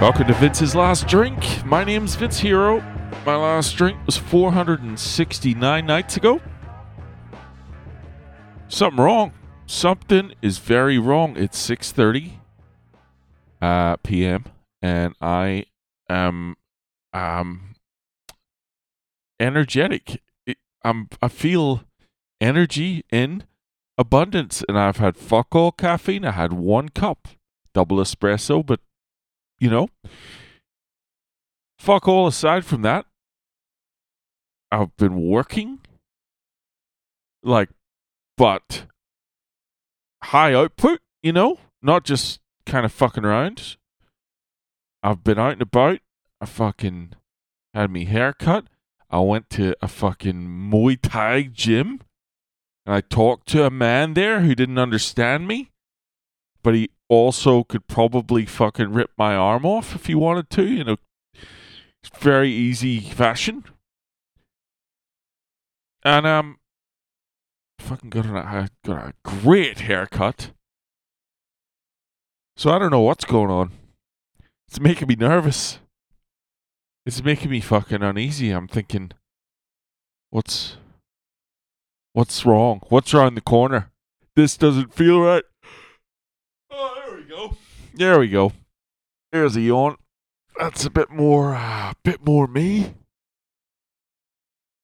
Welcome to Vince's Last Drink. My name's Vince Hero. My last drink was 469 nights ago. Something wrong. Something is very wrong. It's 6:30 uh, p.m. and I am um energetic. I'm I feel energy in abundance and I've had fuck all caffeine. I had one cup double espresso, but you know, fuck all aside from that, I've been working like, but high output, you know, not just kind of fucking around. I've been out and about. I fucking had me hair cut. I went to a fucking Muay Thai gym and I talked to a man there who didn't understand me, but he also could probably fucking rip my arm off if he wanted to, you know. Very easy fashion. And um fucking got a got a great haircut. So I don't know what's going on. It's making me nervous. It's making me fucking uneasy. I'm thinking what's what's wrong? What's around the corner? This doesn't feel right. There we go. There we go. There's a yawn. That's a bit more, uh, bit more me.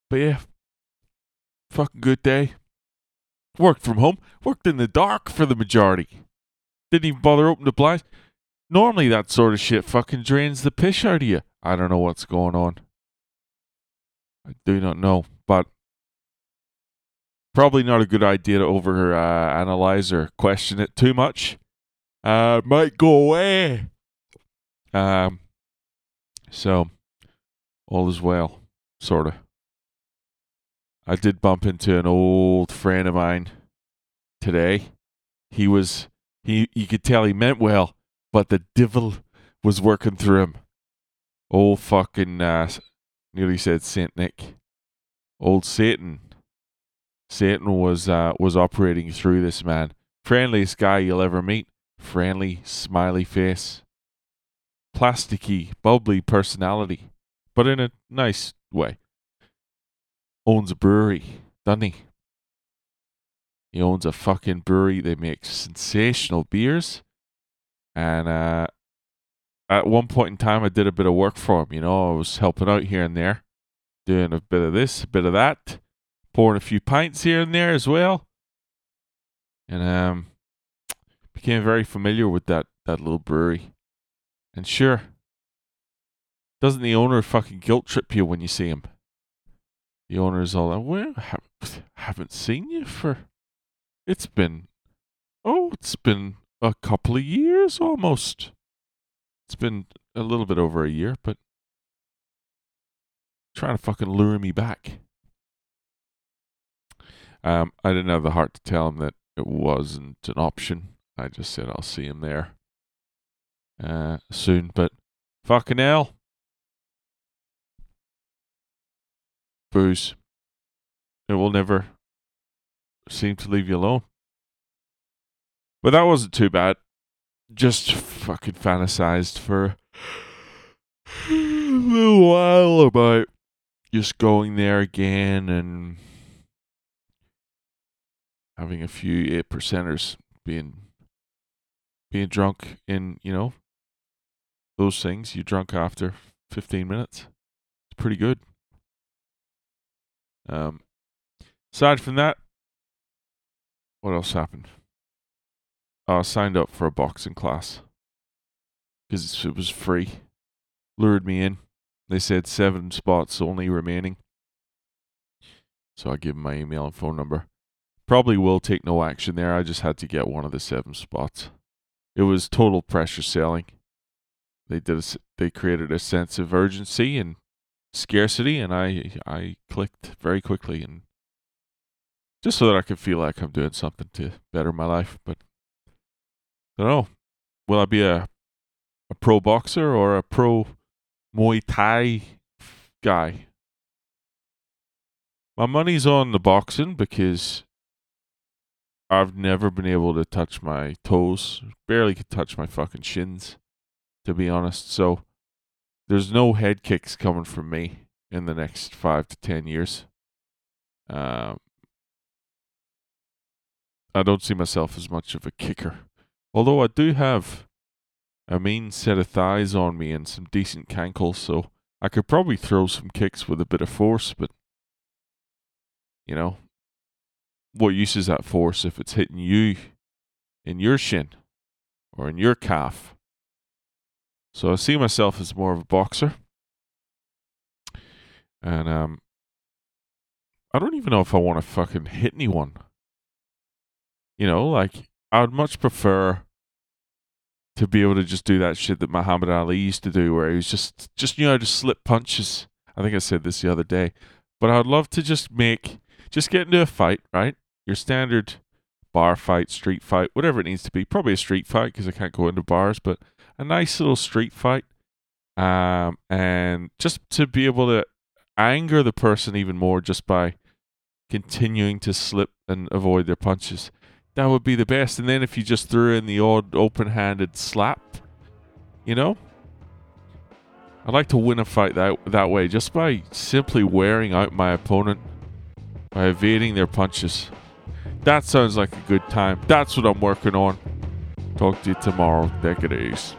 But yeah, fucking good day. Worked from home. Worked in the dark for the majority. Didn't even bother opening the blinds. Normally, that sort of shit fucking drains the piss out of you. I don't know what's going on. I do not know, but probably not a good idea to over uh, analyze or question it too much uh, might go away. Um, so all is well, sort of. I did bump into an old friend of mine today. He was he you could tell he meant well, but the devil was working through him. Old fucking uh, nearly said Saint Nick. Old Satan. Satan was uh, was operating through this man. Friendliest guy you'll ever meet friendly, smiley face, plasticky, bubbly personality, but in a nice way. Owns a brewery, doesn't he? He owns a fucking brewery. They make sensational beers. And uh, at one point in time, I did a bit of work for him. You know, I was helping out here and there, doing a bit of this, a bit of that, pouring a few pints here and there as well. And um, became very familiar with that, that little brewery. And sure, doesn't the owner fucking guilt trip you when you see him? The owner is all like, well, haven't seen you for. It's been. Oh, it's been a couple of years almost. It's been a little bit over a year, but. Trying to fucking lure me back. Um, I didn't have the heart to tell him that it wasn't an option. I just said I'll see him there uh, soon. But fucking hell. Booze. It will never seem to leave you alone. But that wasn't too bad. Just fucking fantasized for a little while about just going there again and having a few eight percenters being being drunk in, you know, those things. You're drunk after 15 minutes. It's pretty good. Um, aside from that, what else happened? I signed up for a boxing class because it was free. Lured me in. They said seven spots only remaining. So I give them my email and phone number. Probably will take no action there. I just had to get one of the seven spots it was total pressure selling. They did a, they created a sense of urgency and scarcity, and I I clicked very quickly and just so that I could feel like I'm doing something to better my life. But I don't know. Will I be a a pro boxer or a pro Muay Thai guy? My money's on the boxing because I've never been able to touch my toes. Barely could touch my fucking shins. to be honest. So there's no head kicks coming from me in the next five to ten years. Um, I don't see myself as much of a kicker, although I do have a mean set of thighs on me and some decent cankles, so I could probably throw some kicks with a bit of force, but you know, what use is that force if it's hitting you in your shin or in your calf? So I see myself as more of a boxer. And um I don't even know if I want to fucking hit anyone. You know, like I would much prefer to be able to just do that shit that Muhammad Ali used to do where he was just just you know just slip punches. I think I said this the other day. But I'd love to just make just get into a fight, right? Your standard bar fight, street fight, whatever it needs to be. Probably a street fight because I can't go into bars, but a nice little street fight. Um, and just to be able to anger the person even more just by continuing to slip and avoid their punches. That would be the best. And then if you just threw in the odd open handed slap, you know? I'd like to win a fight that that way just by simply wearing out my opponent by evading their punches. That sounds like a good time. That's what I'm working on. Talk to you tomorrow. Decades.